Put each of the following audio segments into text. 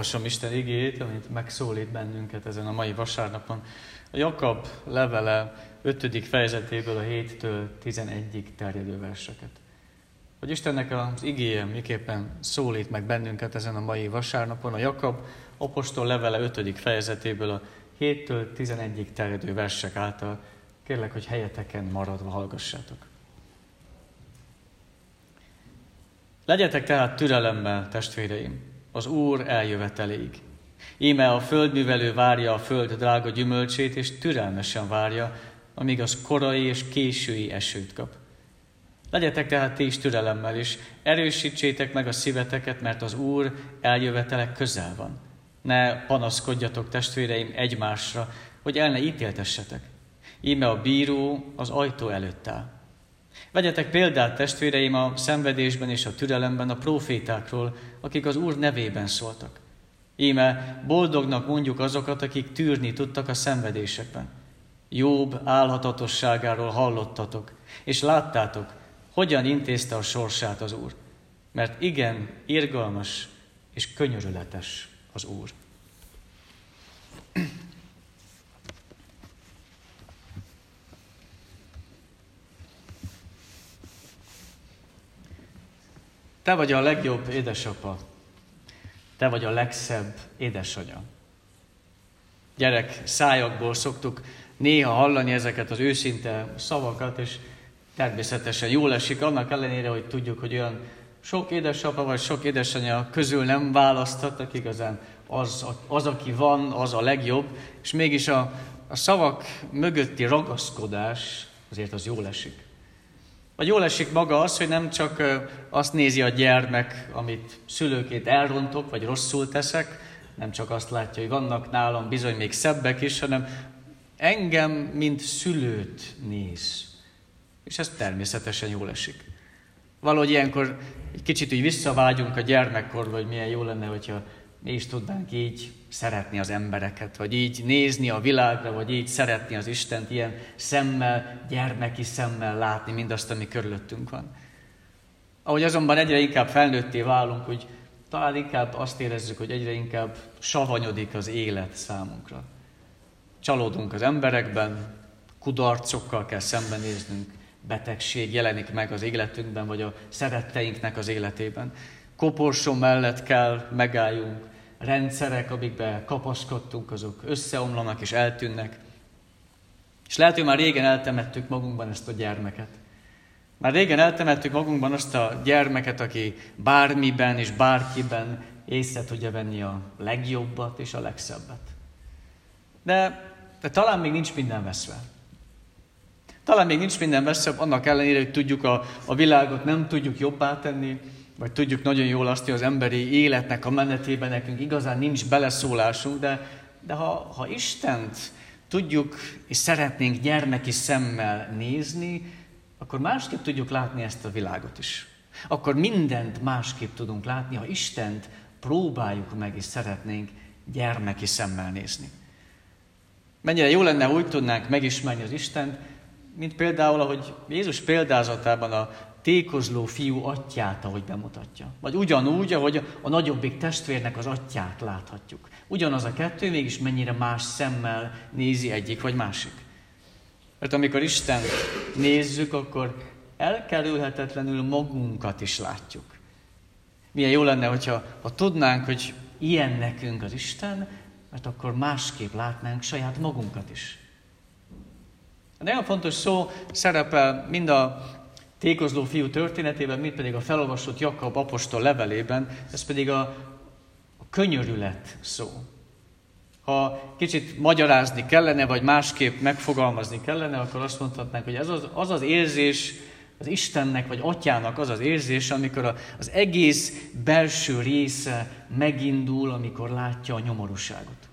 Olvasom Isten igét, amit megszólít bennünket ezen a mai vasárnapon. A Jakab levele 5. fejezetéből a 7-től 11-ig terjedő verseket. Hogy Istennek az igéje miképpen szólít meg bennünket ezen a mai vasárnapon. A Jakab apostol levele 5. fejezetéből a 7-től 11-ig terjedő versek által. Kérlek, hogy helyeteken maradva hallgassátok. Legyetek tehát türelemmel, testvéreim, az Úr eljöveteléig. Íme a földművelő várja a föld drága gyümölcsét, és türelmesen várja, amíg az korai és késői esőt kap. Legyetek tehát ti is türelemmel, és erősítsétek meg a szíveteket, mert az Úr eljövetele közel van. Ne panaszkodjatok, testvéreim, egymásra, hogy el ne ítéltessetek. Íme a bíró az ajtó előtt áll. Vegyetek példát, testvéreim, a szenvedésben és a türelemben a profétákról, akik az Úr nevében szóltak. Íme boldognak mondjuk azokat, akik tűrni tudtak a szenvedésekben. Jobb álhatatosságáról hallottatok, és láttátok, hogyan intézte a sorsát az Úr. Mert igen, irgalmas és könyörületes az Úr. Te vagy a legjobb édesapa. Te vagy a legszebb édesanya. Gyerek szájakból szoktuk néha hallani ezeket az őszinte szavakat, és természetesen jól esik annak ellenére, hogy tudjuk, hogy olyan sok édesapa vagy sok édesanyja közül nem választhatnak igazán az, az, aki van, az a legjobb, és mégis a, a szavak mögötti ragaszkodás azért az jól esik. Vagy jól esik maga az, hogy nem csak azt nézi a gyermek, amit szülőként elrontok, vagy rosszul teszek, nem csak azt látja, hogy vannak nálam bizony még szebbek is, hanem engem, mint szülőt néz. És ez természetesen jól esik. Valahogy ilyenkor egy kicsit úgy visszavágyunk a gyermekkorba, hogy milyen jó lenne, hogyha mi is tudnánk így szeretni az embereket, vagy így nézni a világra, vagy így szeretni az Istent, ilyen szemmel, gyermeki szemmel látni mindazt, ami körülöttünk van. Ahogy azonban egyre inkább felnőtté válunk, hogy talán inkább azt érezzük, hogy egyre inkább savanyodik az élet számunkra. Csalódunk az emberekben, kudarcokkal kell szembenéznünk, betegség jelenik meg az életünkben, vagy a szeretteinknek az életében. Koporsó mellett kell megálljunk, rendszerek, amikbe kapaszkodtunk, azok összeomlanak és eltűnnek. És lehet, hogy már régen eltemettük magunkban ezt a gyermeket. Már régen eltemettük magunkban azt a gyermeket, aki bármiben és bárkiben észre tudja venni a legjobbat és a legszebbet. De, de talán még nincs minden veszve. Talán még nincs minden veszve, annak ellenére, hogy tudjuk a, a világot, nem tudjuk jobbá tenni, vagy tudjuk nagyon jól azt, hogy az emberi életnek a menetében nekünk igazán nincs beleszólásunk, de, de ha, ha Istent tudjuk és szeretnénk gyermeki szemmel nézni, akkor másképp tudjuk látni ezt a világot is. Akkor mindent másképp tudunk látni, ha Istent próbáljuk meg és szeretnénk gyermeki szemmel nézni. Mennyire jó lenne, úgy tudnánk megismerni az Istent, mint például, ahogy Jézus példázatában a tékozló fiú atyát, ahogy bemutatja. Vagy ugyanúgy, ahogy a nagyobbik testvérnek az atyát láthatjuk. Ugyanaz a kettő, mégis mennyire más szemmel nézi egyik vagy másik. Mert amikor Isten nézzük, akkor elkerülhetetlenül magunkat is látjuk. Milyen jó lenne, hogyha ha tudnánk, hogy ilyen nekünk az Isten, mert akkor másképp látnánk saját magunkat is. Nagyon fontos szó szerepel mind a tékozló fiú történetében, mint pedig a felolvasott Jakab apostol levelében, ez pedig a, a könyörület szó. Ha kicsit magyarázni kellene, vagy másképp megfogalmazni kellene, akkor azt mondhatnánk, hogy ez az az, az érzés, az Istennek vagy Atyának az az érzés, amikor az egész belső része megindul, amikor látja a nyomorúságot.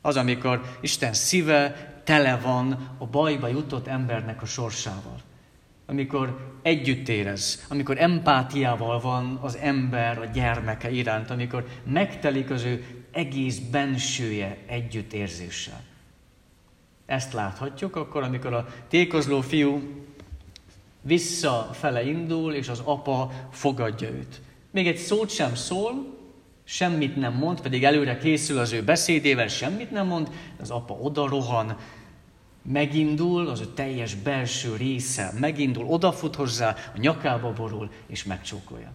Az, amikor Isten szíve tele van a bajba jutott embernek a sorsával amikor együtt érez, amikor empátiával van az ember a gyermeke iránt, amikor megtelik az ő egész bensője együttérzéssel. Ezt láthatjuk akkor, amikor a tékozló fiú visszafele indul, és az apa fogadja őt. Még egy szót sem szól, Semmit nem mond, pedig előre készül az ő beszédével, semmit nem mond, az apa oda rohan, megindul, az ő teljes belső része megindul, odafut hozzá, a nyakába borul, és megcsókolja.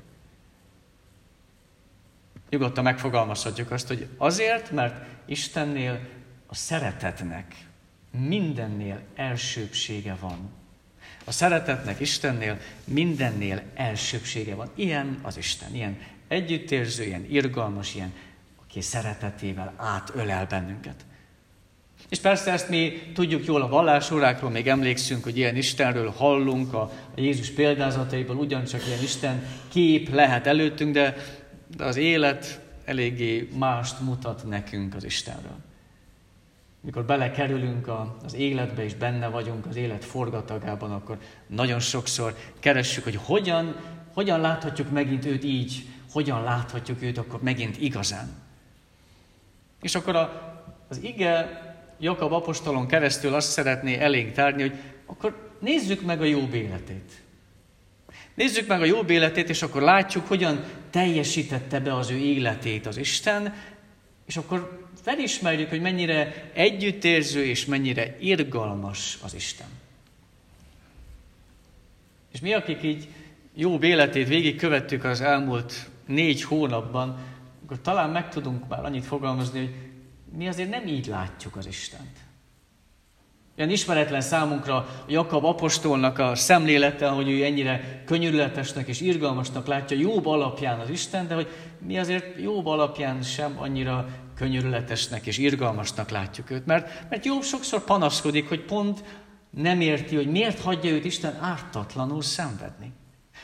Nyugodtan megfogalmazhatjuk azt, hogy azért, mert Istennél a szeretetnek mindennél elsőbsége van. A szeretetnek Istennél mindennél elsőbsége van. Ilyen az Isten, ilyen együttérző, ilyen irgalmas, ilyen, aki szeretetével átölel bennünket. És persze ezt mi tudjuk jól a vallásórákról, még emlékszünk, hogy ilyen Istenről hallunk, a, Jézus példázataiból ugyancsak ilyen Isten kép lehet előttünk, de, de az élet eléggé mást mutat nekünk az Istenről. Mikor belekerülünk a, az életbe, és benne vagyunk az élet forgatagában, akkor nagyon sokszor keressük, hogy hogyan, hogyan láthatjuk megint őt így, hogyan láthatjuk őt akkor megint igazán. És akkor a, az ige Jakab apostolon keresztül azt szeretné elénk tárni, hogy akkor nézzük meg a jó életét. Nézzük meg a jó életét, és akkor látjuk, hogyan teljesítette be az ő életét az Isten, és akkor felismerjük, hogy mennyire együttérző és mennyire irgalmas az Isten. És mi, akik így jó életét végigkövettük az elmúlt négy hónapban, akkor talán meg tudunk már annyit fogalmazni, hogy mi azért nem így látjuk az Istent. Olyan ismeretlen számunkra Jakab apostolnak a szemlélete, hogy ő ennyire könyörületesnek és irgalmasnak látja jobb alapján az Isten, de hogy mi azért jobb alapján sem annyira könyörületesnek és irgalmasnak látjuk őt. Mert, mert Jobb sokszor panaszkodik, hogy pont nem érti, hogy miért hagyja őt Isten ártatlanul szenvedni.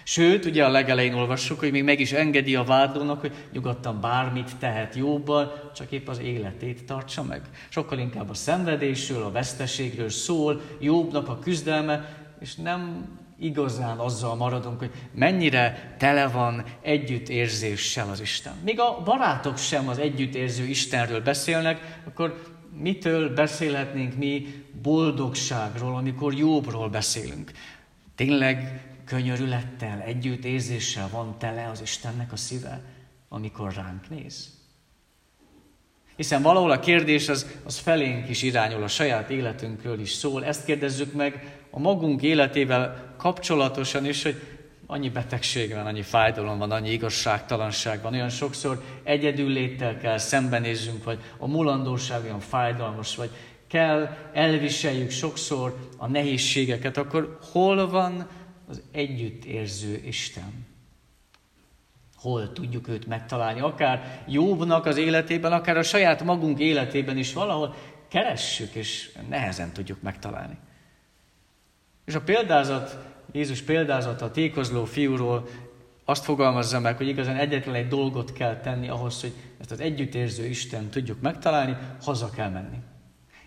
Sőt, ugye a legelején olvassuk, hogy még meg is engedi a vádlónak, hogy nyugodtan bármit tehet jóbbal, csak épp az életét tartsa meg. Sokkal inkább a szenvedésről, a veszteségről szól, jobbnak a küzdelme, és nem igazán azzal maradunk, hogy mennyire tele van együttérzéssel az Isten. Míg a barátok sem az együttérző Istenről beszélnek, akkor mitől beszélhetnénk mi boldogságról, amikor jobbról beszélünk? Tényleg könyörülettel, együttérzéssel van tele az Istennek a szíve, amikor ránk néz. Hiszen valahol a kérdés az, az felénk is irányul, a saját életünkről is szól. Ezt kérdezzük meg a magunk életével kapcsolatosan is, hogy annyi betegség van, annyi fájdalom van, annyi igazságtalanság van. Olyan sokszor egyedül léttel kell szembenézzünk, vagy a mulandóság olyan fájdalmas, vagy kell elviseljük sokszor a nehézségeket, akkor hol van az együttérző Isten. Hol tudjuk őt megtalálni? Akár Jobbnak az életében, akár a saját magunk életében is valahol keressük, és nehezen tudjuk megtalálni. És a példázat, Jézus példázata a tékozló fiúról azt fogalmazza meg, hogy igazán egyetlen egy dolgot kell tenni ahhoz, hogy ezt az együttérző Isten tudjuk megtalálni, haza kell menni.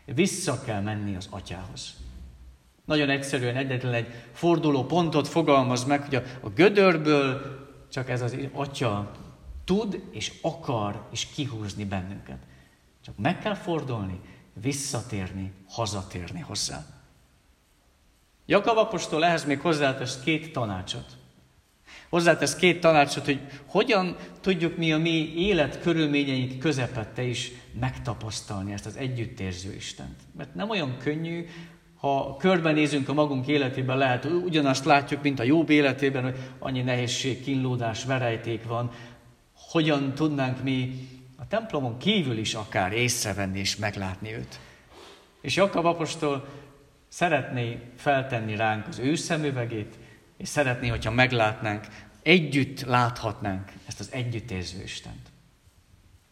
Vissza kell menni az atyához. Nagyon egyszerűen egyetlen egy forduló pontot fogalmaz meg, hogy a, a gödörből csak ez az atya tud és akar is kihúzni bennünket. Csak meg kell fordulni, visszatérni, hazatérni hozzá. Jakab apostol ehhez még hozzátesz két tanácsot. Hozzátesz két tanácsot, hogy hogyan tudjuk mi a mi élet körülményeink közepette is megtapasztalni ezt az együttérző Istent. Mert nem olyan könnyű ha körbenézünk a magunk életében, lehet ugyanazt látjuk, mint a jobb életében, hogy annyi nehézség, kínlódás, verejték van. Hogyan tudnánk mi a templomon kívül is akár észrevenni és meglátni őt? És Jakab apostol szeretné feltenni ránk az ő szemüvegét, és szeretné, hogyha meglátnánk, együtt láthatnánk ezt az együttérző Istent.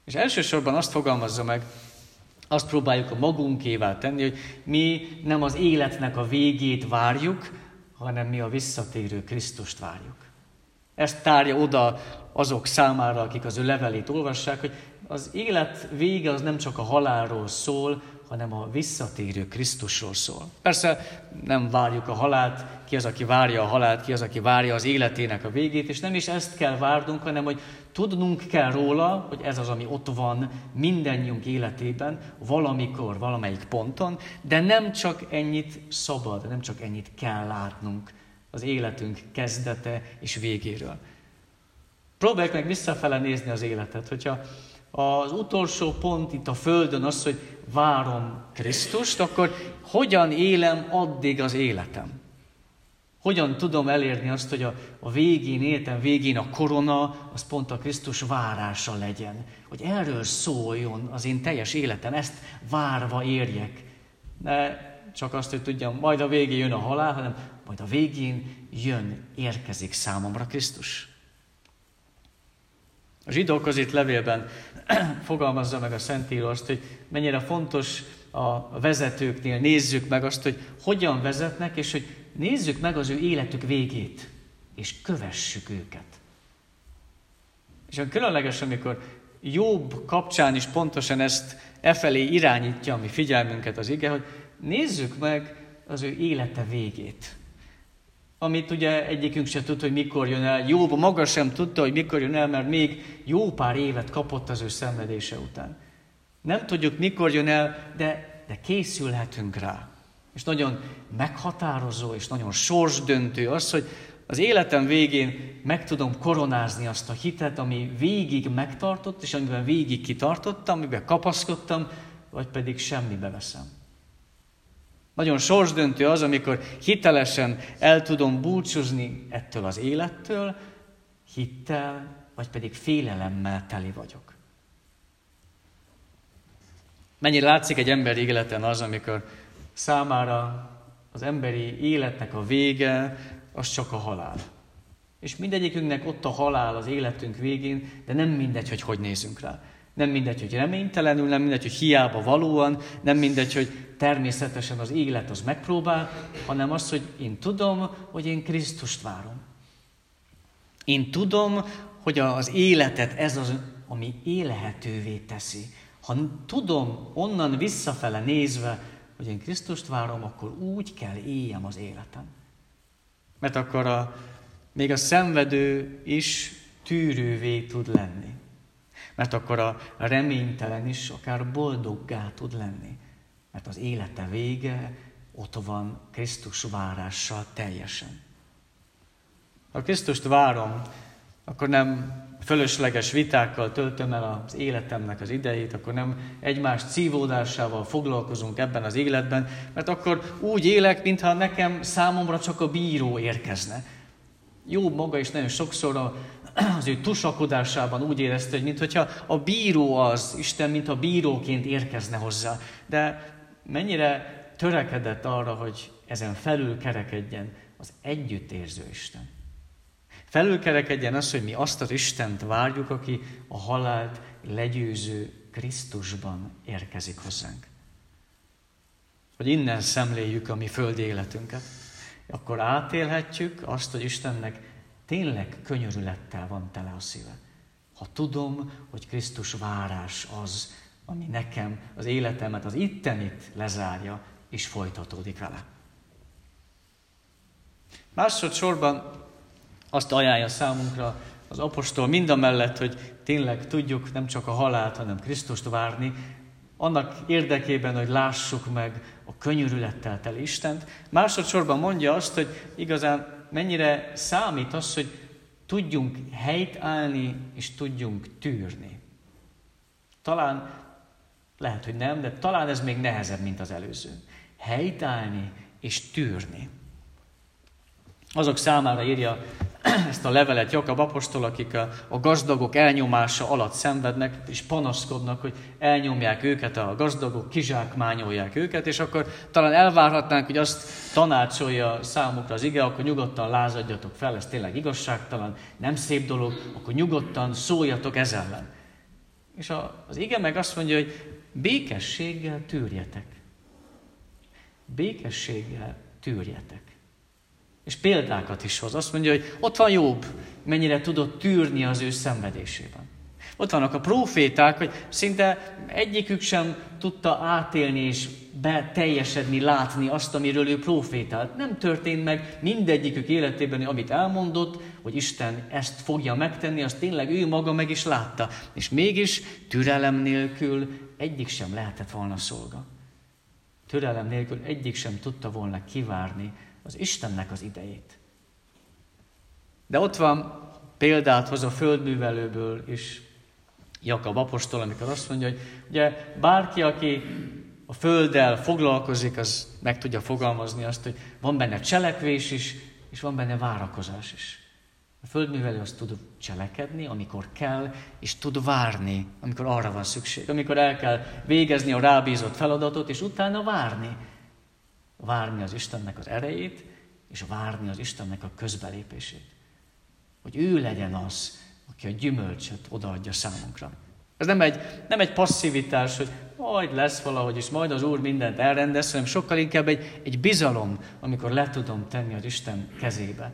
És elsősorban azt fogalmazza meg, azt próbáljuk a magunkévá tenni, hogy mi nem az életnek a végét várjuk, hanem mi a visszatérő Krisztust várjuk. Ezt tárja oda azok számára, akik az ő levelét olvassák, hogy az élet vége az nem csak a halálról szól, hanem a visszatérő Krisztusról szól. Persze nem várjuk a halált, ki az, aki várja a halált, ki az, aki várja az életének a végét, és nem is ezt kell várnunk, hanem hogy tudnunk kell róla, hogy ez az, ami ott van mindennyiunk életében, valamikor, valamelyik ponton, de nem csak ennyit szabad, nem csak ennyit kell látnunk az életünk kezdete és végéről. Próbáljuk meg visszafele nézni az életet. Hogyha az utolsó pont itt a Földön az, hogy várom Krisztust, akkor hogyan élem addig az életem? Hogyan tudom elérni azt, hogy a, a végén, életem végén a korona, az pont a Krisztus várása legyen. Hogy erről szóljon az én teljes életem, ezt várva érjek. Ne csak azt, hogy tudjam, majd a végén jön a halál, hanem majd a végén jön, érkezik számomra Krisztus. A zsidókhoz itt levélben fogalmazza meg a Szentíró azt, hogy mennyire fontos a vezetőknél nézzük meg azt, hogy hogyan vezetnek, és hogy nézzük meg az ő életük végét, és kövessük őket. És olyan különleges, amikor Jobb kapcsán is pontosan ezt efelé irányítja a mi figyelmünket az ige, hogy nézzük meg az ő élete végét. Amit ugye egyikünk sem tudta, hogy mikor jön el. Jobb maga sem tudta, hogy mikor jön el, mert még jó pár évet kapott az ő szenvedése után. Nem tudjuk, mikor jön el, de, de készülhetünk rá. És nagyon meghatározó, és nagyon sorsdöntő az, hogy az életem végén meg tudom koronázni azt a hitet, ami végig megtartott, és amiben végig kitartottam, amiben kapaszkodtam, vagy pedig semmibe veszem. Nagyon sorsdöntő az, amikor hitelesen el tudom búcsúzni ettől az élettől, hittel, vagy pedig félelemmel teli vagyok. Mennyire látszik egy ember életen az, amikor számára az emberi életnek a vége, az csak a halál. És mindegyikünknek ott a halál az életünk végén, de nem mindegy, hogy hogy nézünk rá. Nem mindegy, hogy reménytelenül, nem mindegy, hogy hiába valóan, nem mindegy, hogy természetesen az élet az megpróbál, hanem az, hogy én tudom, hogy én Krisztust várom. Én tudom, hogy az életet ez az, ami élhetővé teszi. Ha tudom onnan visszafele nézve, hogy én Krisztust várom, akkor úgy kell éljem az életem. Mert akkor a, még a szenvedő is tűrővé tud lenni. Mert akkor a reménytelen is akár boldoggá tud lenni. Mert az élete vége ott van Krisztus várással teljesen. Ha Krisztust várom, akkor nem fölösleges vitákkal töltöm el az életemnek az idejét, akkor nem egymás cívódásával foglalkozunk ebben az életben, mert akkor úgy élek, mintha nekem számomra csak a bíró érkezne. Jó maga is nagyon sokszor az ő tusakodásában úgy érezte, hogy mintha a bíró az, Isten, mintha bíróként érkezne hozzá. De mennyire törekedett arra, hogy ezen felül kerekedjen az együttérző Isten. Felülkerekedjen az, hogy mi azt az Istent várjuk, aki a halált legyőző Krisztusban érkezik hozzánk. Hogy innen szemléljük a mi földi életünket, akkor átélhetjük azt, hogy Istennek tényleg könyörülettel van tele a szíve. Ha tudom, hogy Krisztus várás az, ami nekem az életemet, az ittenit lezárja, és folytatódik vele. Másodszorban azt ajánlja számunkra az apostol mindamellett, hogy tényleg tudjuk nem csak a halált, hanem Krisztust várni, annak érdekében, hogy lássuk meg a könyörülettel teli Istent. Másodszorban mondja azt, hogy igazán mennyire számít az, hogy tudjunk helyt állni, és tudjunk tűrni. Talán, lehet, hogy nem, de talán ez még nehezebb, mint az előző. Helyt állni és tűrni. Azok számára írja ezt a levelet Jakab apostol, akik a, a gazdagok elnyomása alatt szenvednek, és panaszkodnak, hogy elnyomják őket, a gazdagok kizsákmányolják őket, és akkor talán elvárhatnánk, hogy azt tanácsolja számukra az ige, akkor nyugodtan lázadjatok fel, ez tényleg igazságtalan, nem szép dolog, akkor nyugodtan szóljatok ez ellen. És a, az ige meg azt mondja, hogy békességgel tűrjetek. Békességgel tűrjetek. És példákat is hoz. Azt mondja, hogy ott van Jobb, mennyire tudott tűrni az ő szenvedésében. Ott vannak a proféták, hogy szinte egyikük sem tudta átélni és beteljesedni, látni azt, amiről ő profétált. Nem történt meg mindegyikük életében, amit elmondott, hogy Isten ezt fogja megtenni, azt tényleg ő maga meg is látta. És mégis türelem nélkül egyik sem lehetett volna szolga. Türelem nélkül egyik sem tudta volna kivárni az Istennek az idejét. De ott van példát hoz a földművelőből is, Jakab apostol, amikor azt mondja, hogy ugye bárki, aki a földdel foglalkozik, az meg tudja fogalmazni azt, hogy van benne cselekvés is, és van benne várakozás is. A földművelő azt tud cselekedni, amikor kell, és tud várni, amikor arra van szükség. Amikor el kell végezni a rábízott feladatot, és utána várni. Várni az Istennek az erejét, és várni az Istennek a közbelépését. Hogy ő legyen az, aki a gyümölcsöt odaadja számunkra. Ez nem egy, nem egy passzivitás, hogy majd lesz valahogy, és majd az Úr mindent elrendez, hanem sokkal inkább egy, egy bizalom, amikor le tudom tenni az Isten kezébe.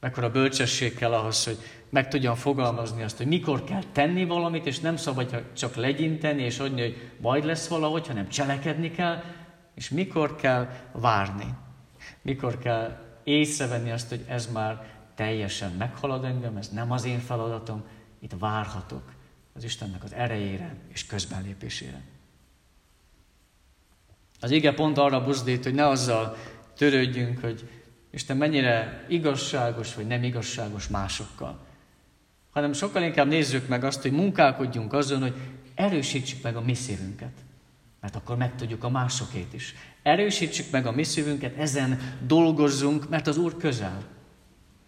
Mekkora bölcsesség kell ahhoz, hogy meg tudjam fogalmazni azt, hogy mikor kell tenni valamit, és nem szabad csak legyinteni, és adni, hogy majd lesz valahogy, hanem cselekedni kell, és mikor kell várni. Mikor kell észrevenni azt, hogy ez már teljesen meghalad engem, ez nem az én feladatom, itt várhatok az Istennek az erejére és közbenlépésére. Az ige pont arra buzdít, hogy ne azzal törődjünk, hogy Isten mennyire igazságos vagy nem igazságos másokkal, hanem sokkal inkább nézzük meg azt, hogy munkálkodjunk azon, hogy erősítsük meg a mi szívünket. Mert akkor megtudjuk a másokét is. Erősítsük meg a mi szívünket, ezen dolgozzunk, mert az Úr közel.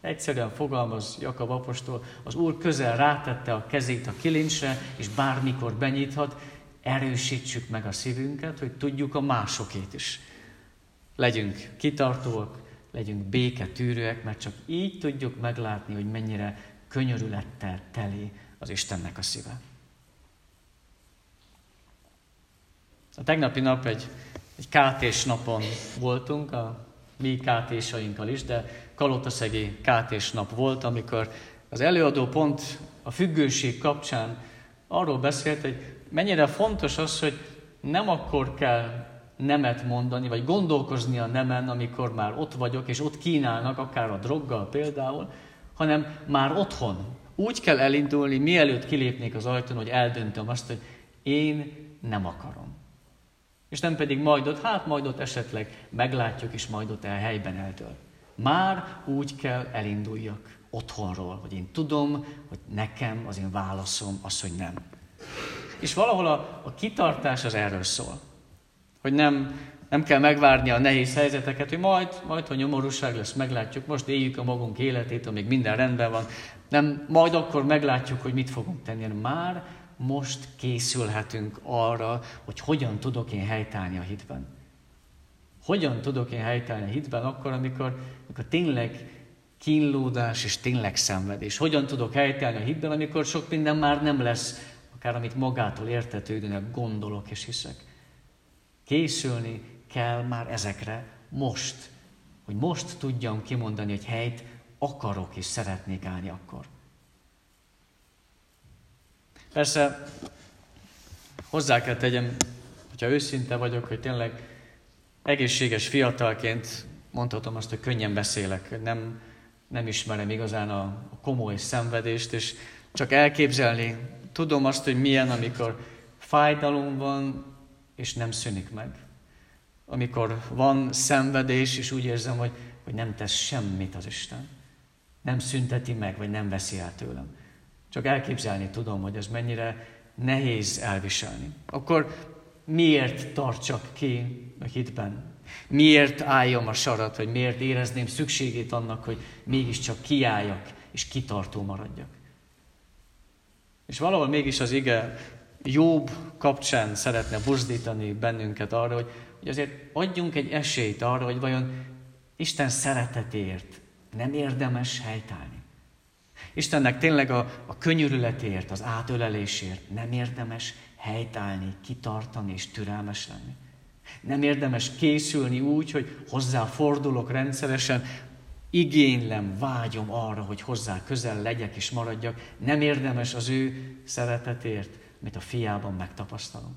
Egyszerűen fogalmaz Jakab apostol, az Úr közel rátette a kezét a kilincsre, és bármikor benyithat, erősítsük meg a szívünket, hogy tudjuk a másokét is. Legyünk kitartóak, legyünk béketűrőek, mert csak így tudjuk meglátni, hogy mennyire könyörülettel teli az Istennek a szíve. A tegnapi nap egy, egy kátés napon voltunk, a mi kátésainkkal is, de kalotaszegi kátés nap volt, amikor az előadó pont a függőség kapcsán arról beszélt, hogy mennyire fontos az, hogy nem akkor kell nemet mondani, vagy gondolkozni a nemen, amikor már ott vagyok, és ott kínálnak, akár a droggal például, hanem már otthon. Úgy kell elindulni, mielőtt kilépnék az ajtón, hogy eldöntöm azt, hogy én nem akarom. És nem pedig majd ott, hát majd ott esetleg meglátjuk, és majd ott el helyben eldől. Már úgy kell elinduljak otthonról, hogy én tudom, hogy nekem az én válaszom az, hogy nem. És valahol a, a kitartás az erről szól. Hogy nem, nem kell megvárni a nehéz helyzeteket, hogy majd, majd, ha nyomorúság lesz, meglátjuk, most éljük a magunk életét, amíg minden rendben van. Nem, majd akkor meglátjuk, hogy mit fogunk tenni. Már most készülhetünk arra, hogy hogyan tudok én helytállni a hitben. Hogyan tudok én helytállni a hitben akkor, amikor, amikor tényleg kínlódás és tényleg szenvedés. Hogyan tudok helytállni a hitben, amikor sok minden már nem lesz, akár amit magától értetődőnek gondolok és hiszek. Készülni kell már ezekre most, hogy most tudjam kimondani, hogy helyt akarok és szeretnék állni akkor. Persze hozzá kell tegyem, hogyha őszinte vagyok, hogy tényleg egészséges fiatalként mondhatom azt, hogy könnyen beszélek, nem, nem ismerem igazán a, a komoly szenvedést, és csak elképzelni tudom azt, hogy milyen, amikor fájdalom van, és nem szűnik meg. Amikor van szenvedés, és úgy érzem, hogy, hogy nem tesz semmit az Isten. Nem szünteti meg, vagy nem veszi el tőlem. Csak elképzelni tudom, hogy ez mennyire nehéz elviselni. Akkor miért tartsak ki a hitben? Miért álljam a sarat, vagy miért érezném szükségét annak, hogy mégiscsak kiálljak és kitartó maradjak? És valahol mégis az ige jobb kapcsán szeretne buzdítani bennünket arra, hogy, hogy azért adjunk egy esélyt arra, hogy vajon Isten szeretetért nem érdemes helytállni. Istennek tényleg a, a könyörületért, az átölelésért nem érdemes helytállni, kitartani és türelmes lenni. Nem érdemes készülni úgy, hogy hozzá fordulok rendszeresen, igénylem, vágyom arra, hogy hozzá közel legyek és maradjak. Nem érdemes az ő szeretetért, amit a fiában megtapasztalunk.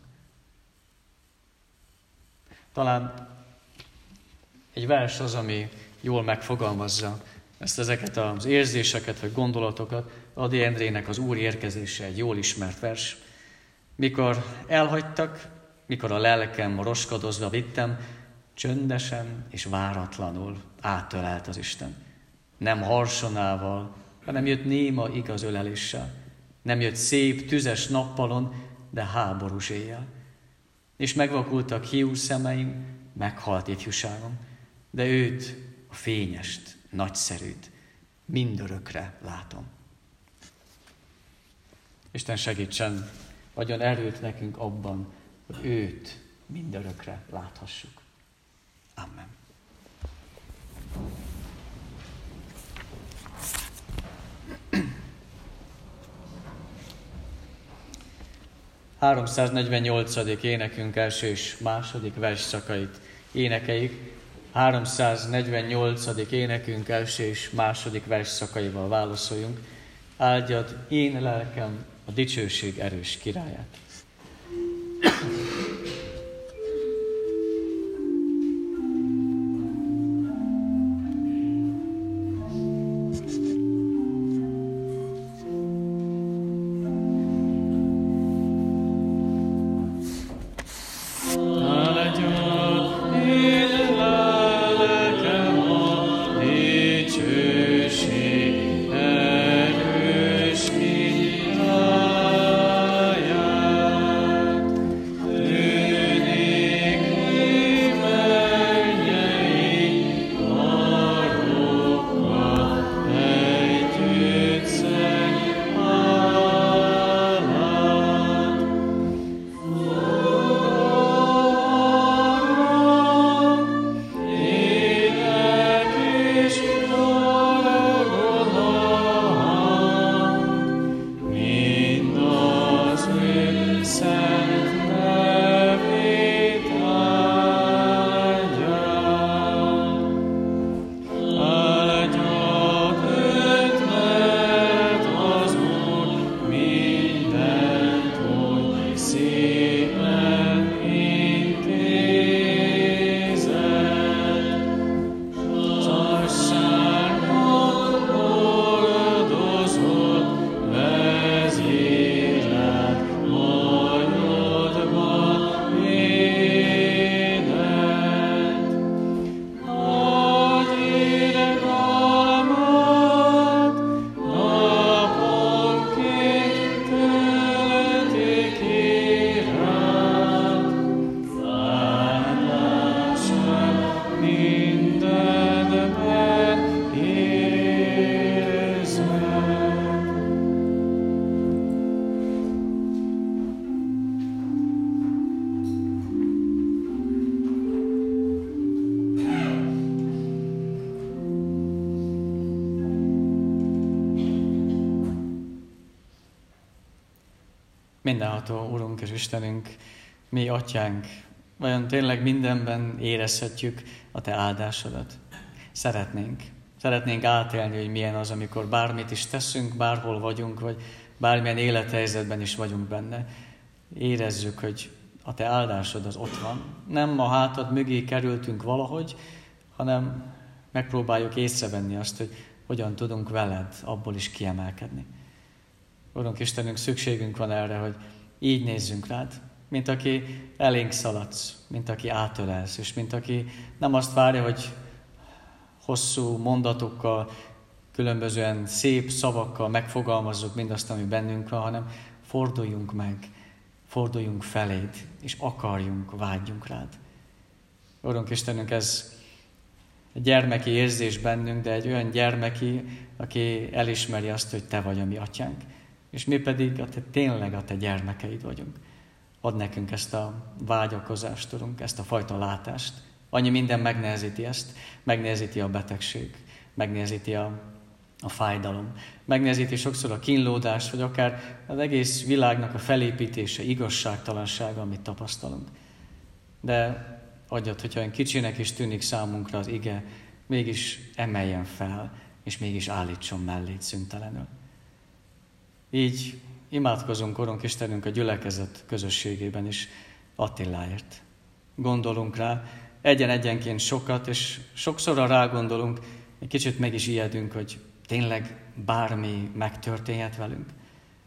Talán egy vers az, ami jól megfogalmazza ezt ezeket az érzéseket vagy gondolatokat. Adi Endrének az Úr érkezése egy jól ismert vers. Mikor elhagytak, mikor a lelkem roskadozva vittem, csöndesen és váratlanul áttölelt az Isten. Nem harsonával, hanem jött néma igaz öleléssel. Nem jött szép, tüzes nappalon, de háborús éjjel. És megvakultak hiú szemeim, meghalt ifjúságom, de őt, a fényest, nagyszerűt, mindörökre látom. Isten segítsen, adjon erőt nekünk abban, hogy őt mindörökre láthassuk. Amen. 348. énekünk első és második versszakait énekeik. 348. énekünk első és második versszakaival válaszoljunk. Áldjad én lelkem a dicsőség erős királyát. Mindenható Urunk és Istenünk, mi Atyánk, vajon tényleg mindenben érezhetjük a Te áldásodat? Szeretnénk. Szeretnénk átélni, hogy milyen az, amikor bármit is teszünk, bárhol vagyunk, vagy bármilyen élethelyzetben is vagyunk benne. Érezzük, hogy a Te áldásod az ott van. Nem a hátad mögé kerültünk valahogy, hanem megpróbáljuk észrevenni azt, hogy hogyan tudunk veled abból is kiemelkedni. Urunk Istenünk, szükségünk van erre, hogy így nézzünk rád, mint aki elénk szaladsz, mint aki átölelsz, és mint aki nem azt várja, hogy hosszú mondatokkal, különbözően szép szavakkal megfogalmazzuk mindazt, ami bennünk van, hanem forduljunk meg, forduljunk feléd, és akarjunk, vágyjunk rád. Urunk Istenünk, ez egy gyermeki érzés bennünk, de egy olyan gyermeki, aki elismeri azt, hogy Te vagy a mi atyánk és mi pedig a te, tényleg a te gyermekeid vagyunk. Ad nekünk ezt a vágyakozást, tudunk, ezt a fajta látást. Annyi minden megnehezíti ezt, megnehezíti a betegség, megnehezíti a, a fájdalom, megnehezíti sokszor a kínlódást, vagy akár az egész világnak a felépítése, igazságtalansága, amit tapasztalunk. De adjad, hogyha olyan kicsinek is tűnik számunkra az ige, mégis emeljen fel, és mégis állítson mellé szüntelenül. Így imádkozunk, Urunk Istenünk, a gyülekezet közösségében is Attiláért. Gondolunk rá, egyen-egyenként sokat, és sokszor rá gondolunk, egy kicsit meg is ijedünk, hogy tényleg bármi megtörténhet velünk.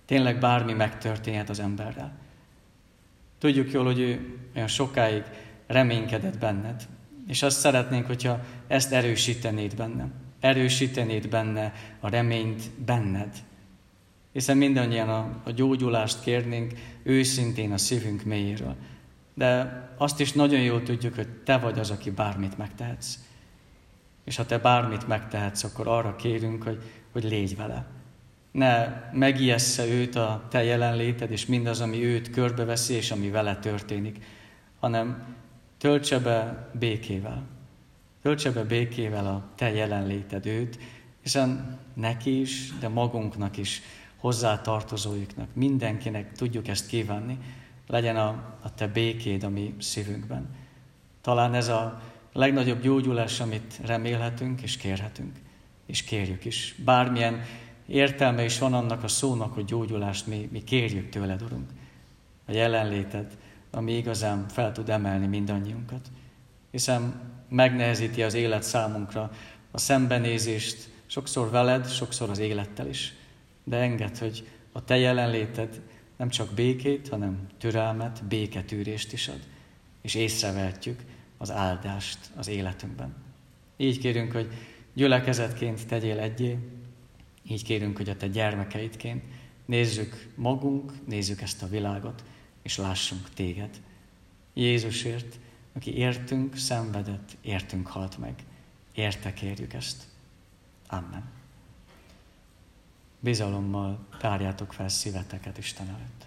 Tényleg bármi megtörténhet az emberrel. Tudjuk jól, hogy ő olyan sokáig reménykedett benned, és azt szeretnénk, hogyha ezt erősítenéd bennem. erősítenéd benne a reményt benned. Hiszen mindannyian a, a gyógyulást kérnénk őszintén a szívünk mélyéről. De azt is nagyon jól tudjuk, hogy te vagy az, aki bármit megtehetsz. És ha te bármit megtehetsz, akkor arra kérünk, hogy, hogy légy vele. Ne megijessze őt a te jelenléted, és mindaz, ami őt körbeveszi, és ami vele történik, hanem töltse be békével. Töltse be békével a te jelenléted őt, hiszen neki is, de magunknak is, hozzá tartozóiknak, mindenkinek tudjuk ezt kívánni, legyen a, a te békéd a mi szívünkben. Talán ez a legnagyobb gyógyulás, amit remélhetünk és kérhetünk, és kérjük is. Bármilyen értelme is van annak a szónak, hogy gyógyulást mi, mi kérjük tőled, Urunk. A jelenléted, ami igazán fel tud emelni mindannyiunkat. Hiszen megnehezíti az élet számunkra a szembenézést, sokszor veled, sokszor az élettel is. De enged, hogy a te jelenléted nem csak békét, hanem türelmet, béketűrést is ad. És észrevehetjük az áldást az életünkben. Így kérünk, hogy gyülekezetként tegyél egyé, így kérünk, hogy a te gyermekeidként nézzük magunk, nézzük ezt a világot, és lássunk téged. Jézusért, aki értünk, szenvedett, értünk halt meg. Érte kérjük ezt. Amen. Bizalommal tárjátok fel szíveteket Isten előtt.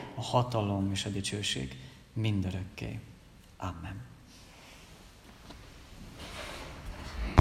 a hatalom és a dicsőség mindörökké. Amen.